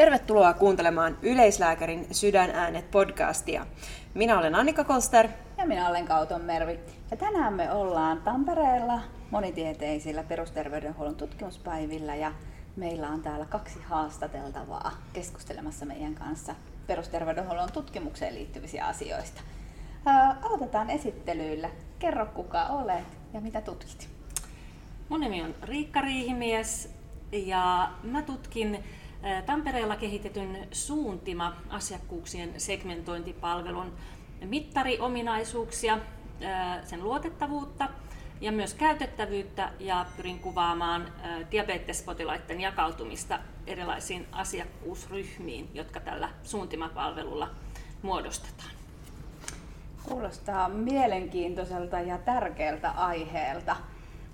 Tervetuloa kuuntelemaan Yleislääkärin Sydänäänet podcastia. Minä olen Annika Kolster. Ja minä olen Kauton Mervi. Ja tänään me ollaan Tampereella monitieteisillä perusterveydenhuollon tutkimuspäivillä ja meillä on täällä kaksi haastateltavaa keskustelemassa meidän kanssa perusterveydenhuollon tutkimukseen liittyvistä asioista. Ää, aloitetaan esittelyillä. Kerro kuka olet ja mitä tutkit. Mun nimi on Riikka Riihimies ja mä tutkin Tampereella kehitetyn Suuntima-asiakkuuksien segmentointipalvelun mittariominaisuuksia, sen luotettavuutta ja myös käytettävyyttä ja pyrin kuvaamaan diabetespotilaiden jakautumista erilaisiin asiakkuusryhmiin, jotka tällä Suuntima-palvelulla muodostetaan. Kuulostaa mielenkiintoiselta ja tärkeältä aiheelta.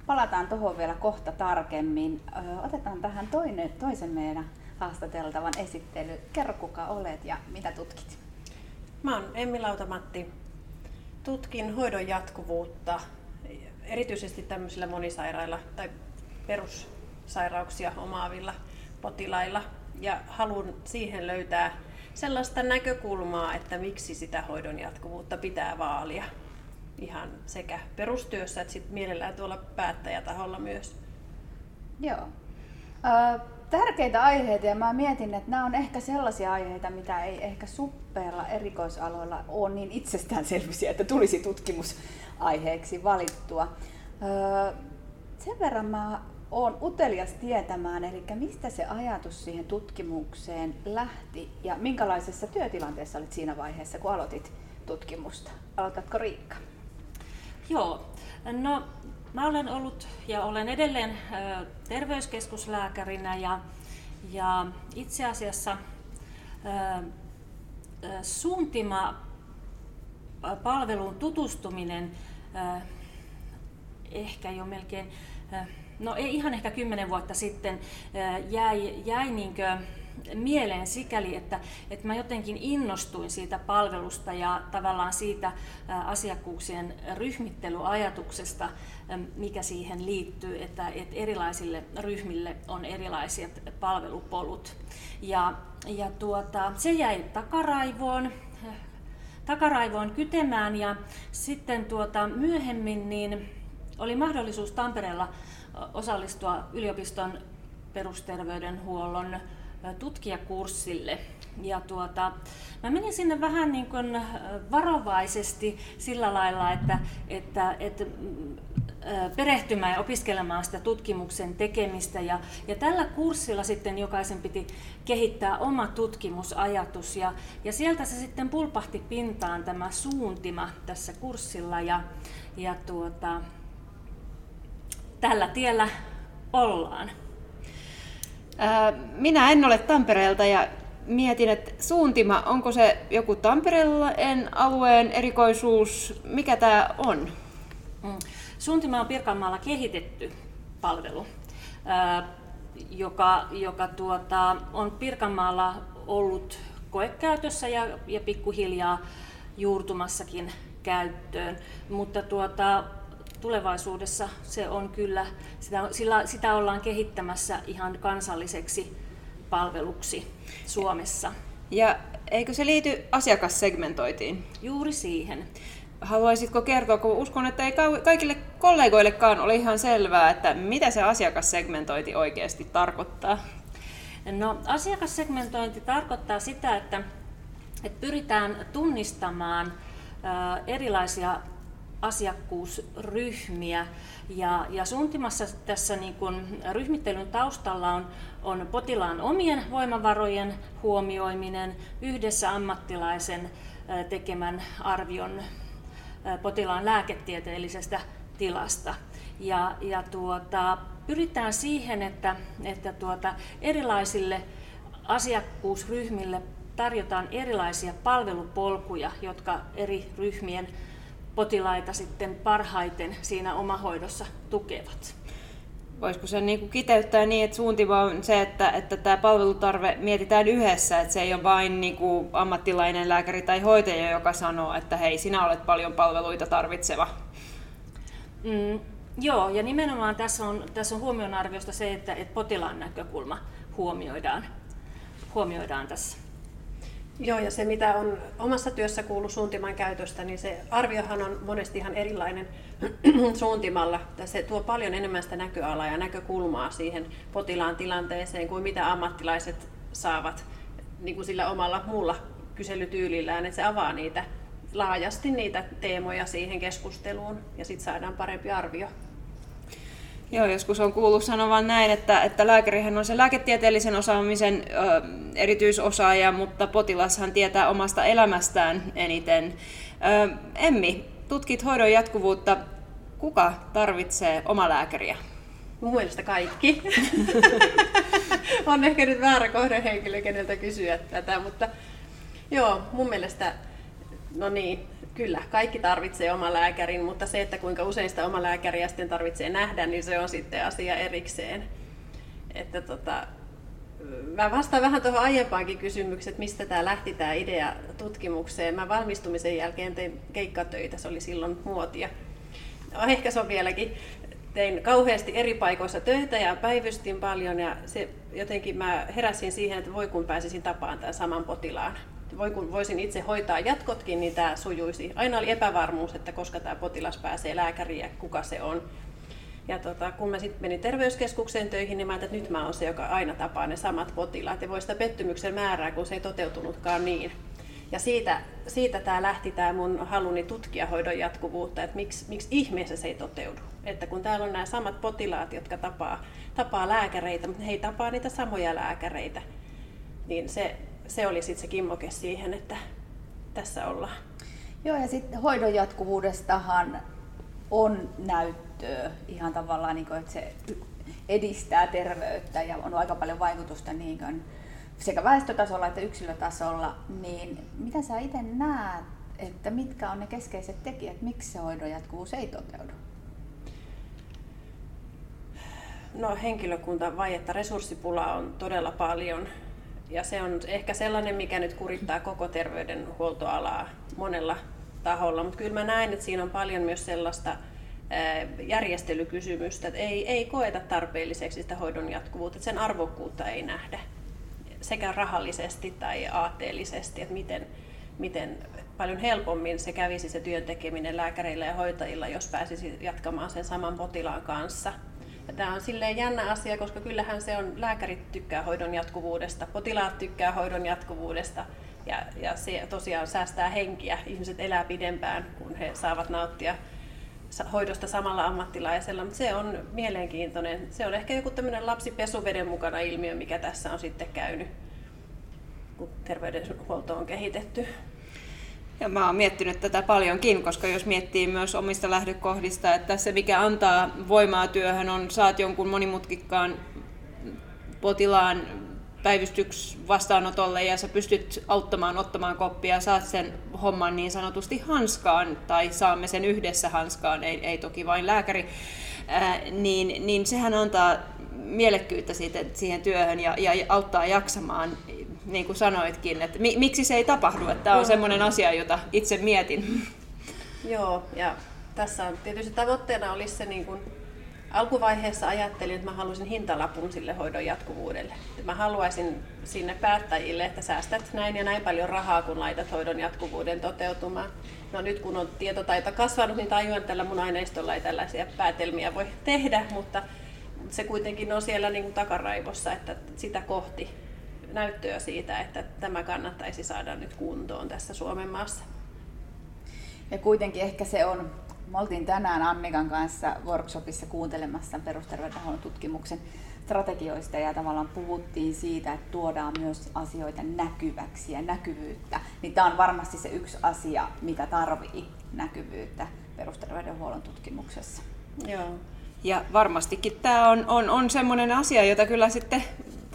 Palataan tuohon vielä kohta tarkemmin. Otetaan tähän toinen, toisen meidän haastateltavan esittely. Kerro kuka olet ja mitä tutkit. Mä oon Emmi Lautamatti. Tutkin hoidon jatkuvuutta erityisesti tämmöisillä monisairailla tai perussairauksia omaavilla potilailla ja haluan siihen löytää sellaista näkökulmaa, että miksi sitä hoidon jatkuvuutta pitää vaalia ihan sekä perustyössä että sit mielellään tuolla päättäjätaholla myös. Joo tärkeitä aiheita ja mä mietin, että nämä on ehkä sellaisia aiheita, mitä ei ehkä suppeilla erikoisaloilla ole niin itsestäänselvisiä, että tulisi tutkimusaiheeksi valittua. sen verran mä oon utelias tietämään, eli mistä se ajatus siihen tutkimukseen lähti ja minkälaisessa työtilanteessa olit siinä vaiheessa, kun aloitit tutkimusta. Aloitatko Riikka? Joo, no Mä olen ollut ja olen edelleen terveyskeskuslääkärinä ja, ja itse asiassa suuntima palveluun tutustuminen ehkä jo melkein, no ei ihan ehkä kymmenen vuotta sitten jäi, jäi niinkö mieleen sikäli, että, että mä jotenkin innostuin siitä palvelusta ja tavallaan siitä asiakkuuksien ryhmittelyajatuksesta, mikä siihen liittyy, että, että erilaisille ryhmille on erilaiset palvelupolut. Ja, ja tuota, se jäi takaraivoon, takaraivoon kytemään ja sitten tuota, myöhemmin niin oli mahdollisuus Tampereella osallistua yliopiston perusterveydenhuollon tutkijakurssille. Ja tuota, mä menin sinne vähän niin kuin varovaisesti sillä lailla, että, että, että perehtymään ja opiskelemaan sitä tutkimuksen tekemistä. Ja, ja tällä kurssilla sitten jokaisen piti kehittää oma tutkimusajatus. Ja, ja sieltä se sitten pulpahti pintaan tämä suuntima tässä kurssilla. Ja, ja tuota, tällä tiellä ollaan. Minä en ole Tampereelta ja mietin, että suuntima, onko se joku Tampereen alueen erikoisuus? Mikä tämä on? Mm. Suuntima on Pirkanmaalla kehitetty palvelu, joka, joka tuota, on Pirkanmaalla ollut koekäytössä ja, ja pikkuhiljaa juurtumassakin käyttöön. Mutta tuota, tulevaisuudessa se on kyllä, sitä, sillä, sitä ollaan kehittämässä ihan kansalliseksi palveluksi Suomessa. Ja eikö se liity asiakassegmentoitiin? Juuri siihen. Haluaisitko kertoa, kun uskon, että ei kaikille kollegoillekaan ole ihan selvää, että mitä se asiakassegmentointi oikeasti tarkoittaa? No, asiakassegmentointi tarkoittaa sitä, että, että pyritään tunnistamaan erilaisia asiakkuusryhmiä. Ja, ja suuntimassa tässä niin kun ryhmittelyn taustalla on, on potilaan omien voimavarojen huomioiminen yhdessä ammattilaisen tekemän arvion potilaan lääketieteellisestä tilasta. Ja, ja tuota, pyritään siihen, että, että tuota, erilaisille asiakkuusryhmille tarjotaan erilaisia palvelupolkuja, jotka eri ryhmien potilaita sitten parhaiten siinä omahoidossa tukevat. Voisiko se niin kuin kiteyttää niin, että suuntiva on se, että, että tämä palvelutarve mietitään yhdessä, että se ei ole vain niin kuin ammattilainen lääkäri tai hoitaja, joka sanoo, että hei, sinä olet paljon palveluita tarvitseva? Mm, joo, ja nimenomaan tässä on, tässä on huomionarviosta se, että, että potilaan näkökulma huomioidaan, huomioidaan tässä. Joo, ja se mitä on omassa työssä kuullut suuntiman käytöstä, niin se arviohan on monesti ihan erilainen suuntimalla. Se tuo paljon enemmän sitä näköalaa ja näkökulmaa siihen potilaan tilanteeseen kuin mitä ammattilaiset saavat niin kuin sillä omalla muulla kyselytyylillään, että se avaa niitä laajasti niitä teemoja siihen keskusteluun ja sitten saadaan parempi arvio. Joo, joskus on kuullut sanovan näin, että, että lääkärihän on se lääketieteellisen osaamisen ö, erityisosaaja, mutta potilashan tietää omasta elämästään eniten. Ö, Emmi, tutkit hoidon jatkuvuutta. Kuka tarvitsee omalääkäriä? Mun mielestä kaikki. on ehkä nyt väärä kohdehenkilö, keneltä kysyä tätä, mutta joo, mun mielestä, no niin, kyllä, kaikki tarvitsee oma lääkärin, mutta se, että kuinka usein sitä oma lääkäriä sitten tarvitsee nähdä, niin se on sitten asia erikseen. Että tota, mä vastaan vähän tuohon aiempaankin kysymykseen, että mistä tämä lähti tämä idea tutkimukseen. Mä valmistumisen jälkeen tein keikkatöitä, se oli silloin muotia. No, ehkä se on vieläkin. Tein kauheasti eri paikoissa töitä ja päivystin paljon ja se, jotenkin mä heräsin siihen, että voi kun pääsisin tapaan tämän saman potilaan voi kun voisin itse hoitaa jatkotkin, niin tämä sujuisi. Aina oli epävarmuus, että koska tämä potilas pääsee lääkäriin ja kuka se on. Ja tota, kun mä sitten menin terveyskeskukseen töihin, niin mä ajattelin, että nyt mä oon se, joka aina tapaa ne samat potilaat. Ja voi sitä pettymyksen määrää, kun se ei toteutunutkaan niin. Ja siitä, siitä tämä lähti tämä mun haluni tutkia hoidon jatkuvuutta, että miksi, miksi ihmeessä se ei toteudu. Että kun täällä on nämä samat potilaat, jotka tapaa, tapaa lääkäreitä, mutta he ei tapaa niitä samoja lääkäreitä, niin se, se oli sitten se kimmoke siihen, että tässä ollaan. Joo, ja sitten hoidon jatkuvuudestahan on näyttöä ihan tavallaan, niin kuin, että se edistää terveyttä ja on aika paljon vaikutusta niin kuin sekä väestötasolla että yksilötasolla, niin mitä sä itse näet, että mitkä on ne keskeiset tekijät, miksi se hoidon jatkuvuus ei toteudu? No henkilökunta vai että resurssipula on todella paljon ja se on ehkä sellainen, mikä nyt kurittaa koko terveydenhuoltoalaa monella taholla, mutta kyllä mä näen, että siinä on paljon myös sellaista järjestelykysymystä, että ei, ei koeta tarpeelliseksi sitä hoidon jatkuvuutta, että sen arvokkuutta ei nähdä sekä rahallisesti tai aatteellisesti, että miten, miten paljon helpommin se kävisi se työn tekeminen lääkäreillä ja hoitajilla, jos pääsisi jatkamaan sen saman potilaan kanssa. Tämä on silleen jännä asia, koska kyllähän se on, lääkärit tykkää hoidon jatkuvuudesta, potilaat tykkää hoidon jatkuvuudesta ja, ja se tosiaan säästää henkiä. Ihmiset elää pidempään, kun he saavat nauttia hoidosta samalla ammattilaisella, mutta se on mielenkiintoinen. Se on ehkä joku tämmöinen lapsipesuveden mukana ilmiö, mikä tässä on sitten käynyt, kun terveydenhuolto on kehitetty. Ja mä oon miettinyt tätä paljonkin, koska jos miettii myös omista lähdekohdista, että se mikä antaa voimaa työhön on, saat jonkun monimutkikkaan potilaan päivystyks vastaanotolle ja sä pystyt auttamaan ottamaan koppia, saat sen homman niin sanotusti hanskaan, tai saamme sen yhdessä hanskaan, ei, ei toki vain lääkäri, ää, niin, niin sehän antaa mielekkyyttä siitä, siihen työhön ja, ja auttaa jaksamaan niin kuin sanoitkin, että mi, miksi se ei tapahdu, että tämä on semmoinen asia, jota itse mietin. Joo, ja tässä on tietysti tavoitteena olisi se, niin kuin, alkuvaiheessa ajattelin, että mä haluaisin hintalapun sille hoidon jatkuvuudelle. Mä haluaisin sinne päättäjille, että säästät näin ja näin paljon rahaa, kun laitat hoidon jatkuvuuden toteutumaan. No nyt kun on tietotaito kasvanut, niin tajuan, että tällä mun aineistolla ei tällaisia päätelmiä voi tehdä, mutta se kuitenkin on siellä niin kuin takaraivossa, että sitä kohti näyttöä siitä, että tämä kannattaisi saada nyt kuntoon tässä Suomen maassa. Ja kuitenkin ehkä se on, me oltiin tänään Annikan kanssa workshopissa kuuntelemassa perusterveydenhuollon tutkimuksen strategioista ja tavallaan puhuttiin siitä, että tuodaan myös asioita näkyväksi ja näkyvyyttä. Niin tämä on varmasti se yksi asia, mitä tarvii näkyvyyttä perusterveydenhuollon tutkimuksessa. Joo. Ja varmastikin tämä on, on, on semmoinen asia, jota kyllä sitten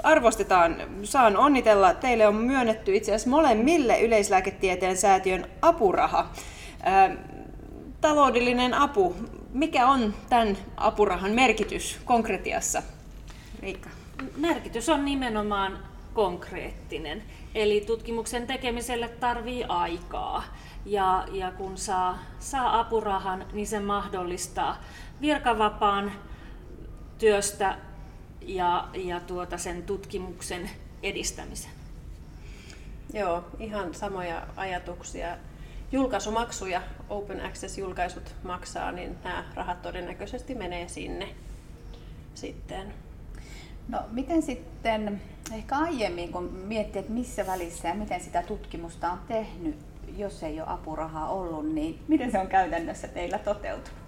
arvostetaan. Saan onnitella. Teille on myönnetty itse asiassa molemmille yleislääketieteen säätiön apuraha. Ää, taloudellinen apu. Mikä on tämän apurahan merkitys konkretiassa? Riikka. Merkitys on nimenomaan konkreettinen. Eli tutkimuksen tekemiselle tarvii aikaa. Ja, ja kun saa, saa apurahan, niin se mahdollistaa virkavapaan työstä ja, ja tuota sen tutkimuksen edistämisen. Joo, ihan samoja ajatuksia. Julkaisumaksuja, Open Access-julkaisut maksaa, niin nämä rahat todennäköisesti menee sinne sitten. No miten sitten, ehkä aiemmin kun miettii, että missä välissä ja miten sitä tutkimusta on tehnyt, jos ei ole apurahaa ollut, niin miten se on käytännössä teillä toteutunut?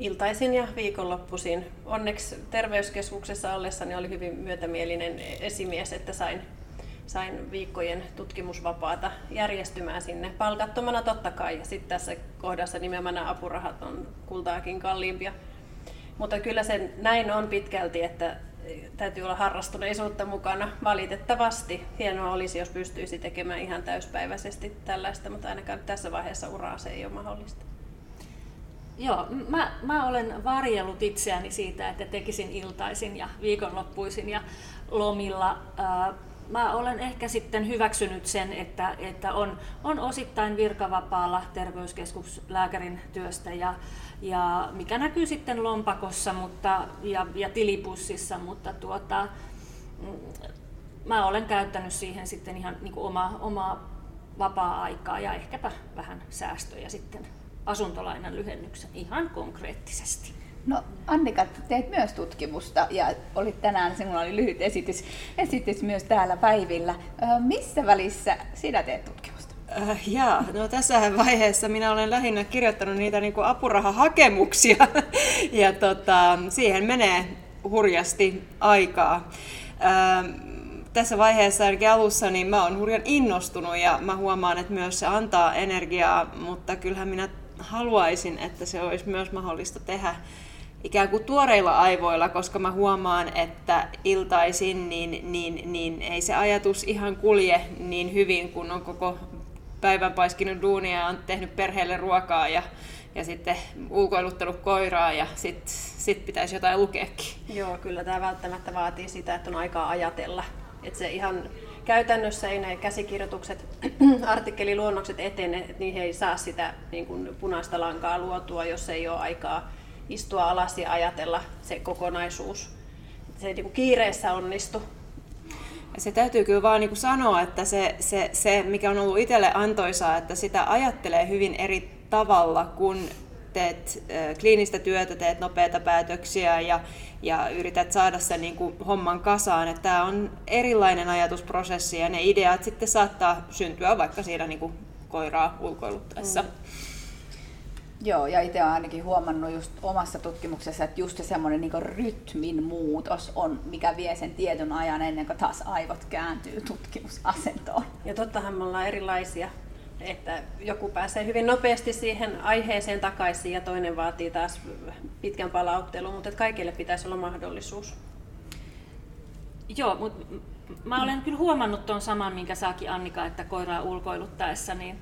Iltaisin ja viikonloppuisin. Onneksi terveyskeskuksessa ollessani oli hyvin myötämielinen esimies, että sain, sain viikkojen tutkimusvapaata järjestymään sinne palkattomana totta kai. Ja sitten tässä kohdassa nimenomaan nämä apurahat on kultaakin kalliimpia. Mutta kyllä se näin on pitkälti, että täytyy olla harrastuneisuutta mukana valitettavasti. Hienoa olisi, jos pystyisi tekemään ihan täyspäiväisesti tällaista, mutta ainakaan tässä vaiheessa uraa se ei ole mahdollista. Joo, mä, mä olen varjellut itseäni siitä, että tekisin iltaisin ja viikonloppuisin ja lomilla. Mä olen ehkä sitten hyväksynyt sen, että, että on, on osittain virkavapaalla terveyskeskuslääkärin työstä ja, ja mikä näkyy sitten lompakossa mutta, ja, ja tilipussissa, mutta tuota, mm, mä olen käyttänyt siihen sitten ihan niin kuin oma, omaa vapaa-aikaa ja ehkäpä vähän säästöjä sitten asuntolainan lyhennyksen ihan konkreettisesti. No Annika, teet myös tutkimusta ja olit tänään, sinulla oli lyhyt esitys, esitys myös täällä päivillä. Missä välissä sinä teet tutkimusta? Äh, jaa, no tässä vaiheessa minä olen lähinnä kirjoittanut niitä niin kuin apurahahakemuksia ja tota, siihen menee hurjasti aikaa. Äh, tässä vaiheessa ainakin alussa niin mä oon hurjan innostunut ja mä huomaan, että myös se antaa energiaa, mutta kyllähän minä haluaisin, että se olisi myös mahdollista tehdä ikään kuin tuoreilla aivoilla, koska mä huomaan, että iltaisin niin, niin, niin ei se ajatus ihan kulje niin hyvin, kun on koko päivän paiskinut duunia ja on tehnyt perheelle ruokaa ja, ja sitten ulkoiluttanut koiraa ja sitten sit pitäisi jotain lukeekin. Joo, kyllä tämä välttämättä vaatii sitä, että on aikaa ajatella. Että se ihan käytännössä ei ne käsikirjoitukset, artikkeliluonnokset etene, että niihin ei saa sitä niin kuin punaista lankaa luotua, jos ei ole aikaa istua alas ja ajatella se kokonaisuus. Se ei niin kuin kiireessä onnistu. Ja se täytyy kyllä vaan niin kuin sanoa, että se, se, se, mikä on ollut itselle antoisaa, että sitä ajattelee hyvin eri tavalla, kun teet kliinistä työtä, teet nopeita päätöksiä ja, ja yrität saada sen niin kuin homman kasaan. Että tämä on erilainen ajatusprosessi ja ne ideat sitten saattaa syntyä vaikka siinä niin kuin koiraa ulkoiluttaessa. Mm. Joo, ja itse olen ainakin huomannut just omassa tutkimuksessa, että just se semmoinen niin rytmin muutos on, mikä vie sen tietyn ajan ennen kuin taas aivot kääntyy tutkimusasentoon. Ja tottahan me ollaan erilaisia että joku pääsee hyvin nopeasti siihen aiheeseen takaisin ja toinen vaatii taas pitkän palauttelun, mutta kaikille pitäisi olla mahdollisuus. Joo, mutta mä olen kyllä huomannut tuon saman, minkä saakin Annika, että koiraa ulkoiluttaessa, niin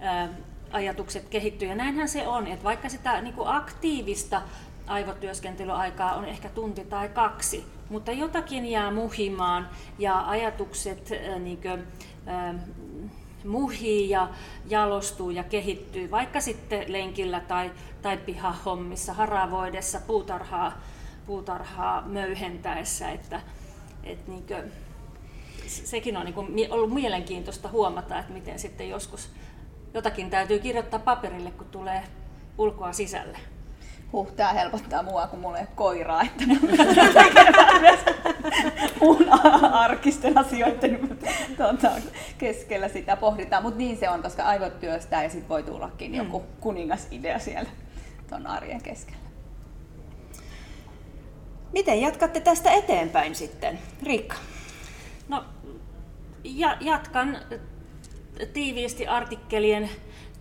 ää, ajatukset kehittyy. Ja näinhän se on, että vaikka sitä niin kuin aktiivista aivotyöskentelyaikaa on ehkä tunti tai kaksi, mutta jotakin jää muhimaan ja ajatukset niin kuin, muhii ja jalostuu ja kehittyy, vaikka sitten lenkillä tai, tai pihahommissa, haravoidessa, puutarhaa, puutarhaa möyhentäessä. Että, että niin kuin, sekin on niin kuin ollut mielenkiintoista huomata, että miten sitten joskus jotakin täytyy kirjoittaa paperille, kun tulee ulkoa sisälle huh, tämä helpottaa mua, kun mulla ei ole koiraa, että mun arkisten asioiden tuota, keskellä sitä pohditaan. Mutta niin se on, koska aivot työstää ja sitten voi tullakin mm. joku kuningasidea siellä tuon arjen keskellä. Miten jatkatte tästä eteenpäin sitten, Riikka? No, ja, jatkan tiiviisti artikkelien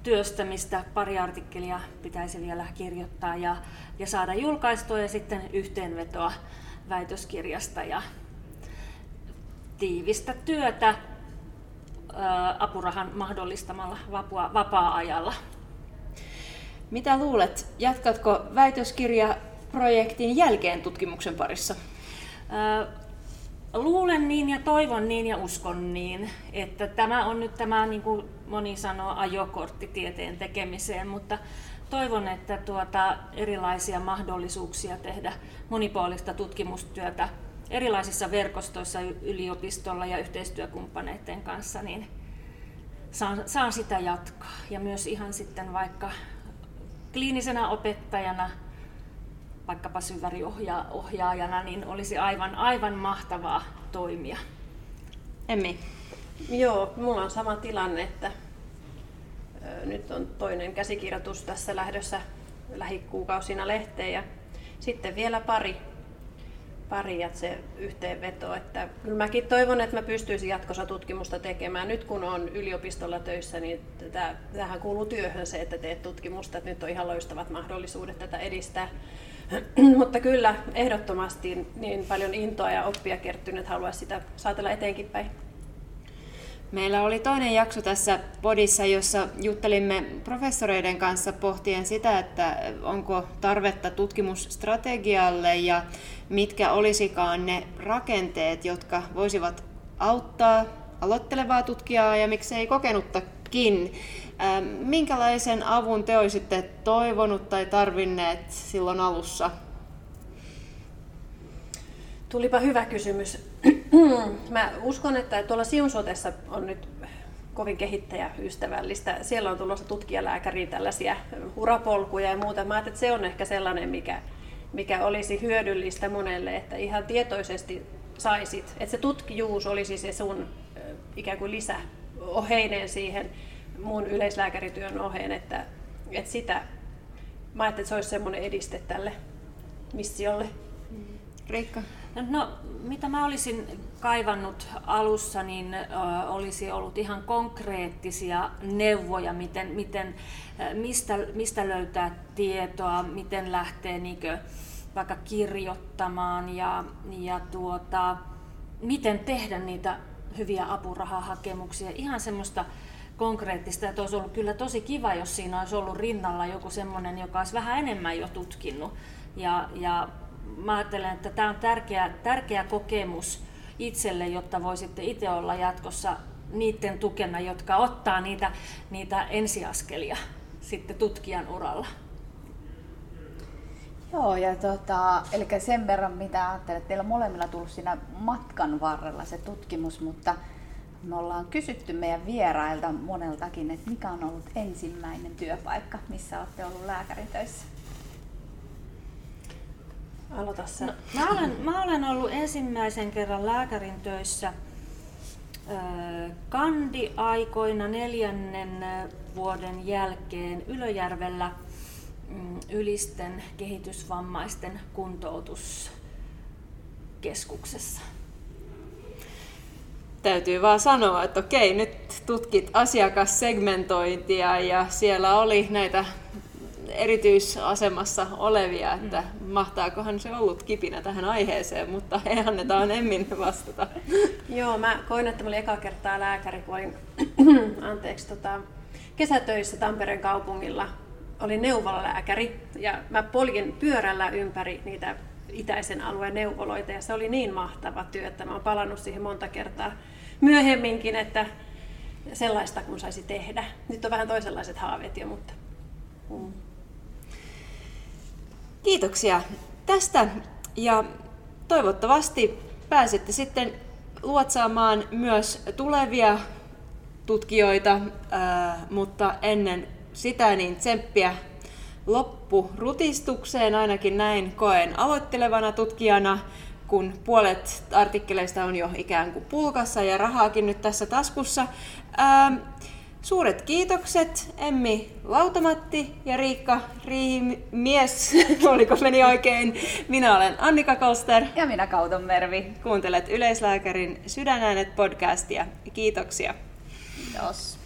työstämistä. Pari artikkelia pitäisi vielä kirjoittaa ja, ja saada julkaistua ja sitten yhteenvetoa väitöskirjasta ja tiivistä työtä apurahan mahdollistamalla vapaa, vapaa-ajalla. Mitä luulet, jatkatko väitöskirjaprojektin jälkeen tutkimuksen parissa? Luulen niin ja toivon niin ja uskon niin, että tämä on nyt tämä, niin kuin moni sanoo, ajokortti tieteen tekemiseen, mutta toivon, että tuota erilaisia mahdollisuuksia tehdä monipuolista tutkimustyötä erilaisissa verkostoissa yliopistolla ja yhteistyökumppaneiden kanssa, niin saan, saan sitä jatkaa. Ja myös ihan sitten vaikka kliinisenä opettajana, vaikkapa syväriohjaajana, niin olisi aivan, aivan mahtavaa toimia. Emmi? Joo, mulla on sama tilanne, että nyt on toinen käsikirjoitus tässä lähdössä lähikuukausina lehteen ja sitten vielä pari, pari ja se yhteenveto. Että kyllä mäkin toivon, että mä pystyisin jatkossa tutkimusta tekemään. Nyt kun on yliopistolla töissä, niin tähän kuuluu työhön se, että teet tutkimusta. Että nyt on ihan loistavat mahdollisuudet tätä edistää. Mutta kyllä ehdottomasti niin paljon intoa ja oppia kertynyt, että haluaisi sitä saatella eteenkin päin. Meillä oli toinen jakso tässä podissa, jossa juttelimme professoreiden kanssa pohtien sitä, että onko tarvetta tutkimusstrategialle ja mitkä olisikaan ne rakenteet, jotka voisivat auttaa aloittelevaa tutkijaa ja miksei kokenuttakin. Ähm, minkälaisen avun te olisitte toivonut tai tarvinneet silloin alussa? Tulipa hyvä kysymys. Mä uskon, että tuolla Siunsotessa on nyt kovin kehittäjäystävällistä. Siellä on tulossa tutkijalääkäriin tällaisia urapolkuja ja muuta. Mä että se on ehkä sellainen, mikä, mikä olisi hyödyllistä monelle, että ihan tietoisesti saisit, että se tutkijuus olisi se sun ikään kuin lisäoheinen siihen muun yleislääkärityön oheen, että, että sitä, mä että se olisi semmoinen ediste tälle missiolle. Riikka? No, mitä mä olisin kaivannut alussa, niin olisi ollut ihan konkreettisia neuvoja, miten, miten, mistä, mistä löytää tietoa, miten lähtee niinkö, vaikka kirjoittamaan ja, ja tuota, miten tehdä niitä hyviä apurahahakemuksia. Ihan semmoista konkreettista, että olisi ollut kyllä tosi kiva, jos siinä olisi ollut rinnalla joku semmoinen, joka olisi vähän enemmän jo tutkinut ja, ja mä ajattelen, että tämä on tärkeä, tärkeä kokemus itselle, jotta voisitte itse olla jatkossa niiden tukena, jotka ottaa niitä, niitä ensiaskelia sitten tutkijan uralla. Joo, ja tota, eli sen verran mitä ajattelen, että teillä molemmilla tullut siinä matkan varrella se tutkimus, mutta me ollaan kysytty meidän vierailta moneltakin, että mikä on ollut ensimmäinen työpaikka, missä olette ollut lääkärin töissä? Aloita sä. No, mä, olen, mä olen ollut ensimmäisen kerran lääkärin töissä kandi-aikoina neljännen vuoden jälkeen Ylöjärvellä mm, ylisten kehitysvammaisten kuntoutuskeskuksessa. Täytyy vaan sanoa, että okei, nyt tutkit asiakassegmentointia ja siellä oli näitä erityisasemassa olevia, että mm. mahtaakohan se ollut kipinä tähän aiheeseen, mutta he annetaan Emmin vastata. Joo, mä koin, että mä olin eka kertaa lääkäri, kun olin anteeksi, tota, kesätöissä Tampereen kaupungilla. Olin neuvolalääkäri ja mä poljin pyörällä ympäri niitä itäisen alueen neuvoloita ja se oli niin mahtava työ, että mä oon palannut siihen monta kertaa myöhemminkin, että sellaista kun saisi tehdä. Nyt on vähän toisenlaiset haaveet jo, mutta... Mm. Kiitoksia tästä ja toivottavasti pääsette sitten luotsaamaan myös tulevia tutkijoita, mutta ennen sitä niin tsemppiä loppurutistukseen, ainakin näin koen aloittelevana tutkijana, kun puolet artikkeleista on jo ikään kuin pulkassa ja rahaakin nyt tässä taskussa. Suuret kiitokset Emmi Lautamatti ja Riikka Riihimies, oliko meni oikein? Minä olen Annika Kolster. Ja minä Kauton Mervi. Kuuntelet Yleislääkärin Sydänäänet podcastia. Kiitoksia. Kiitos.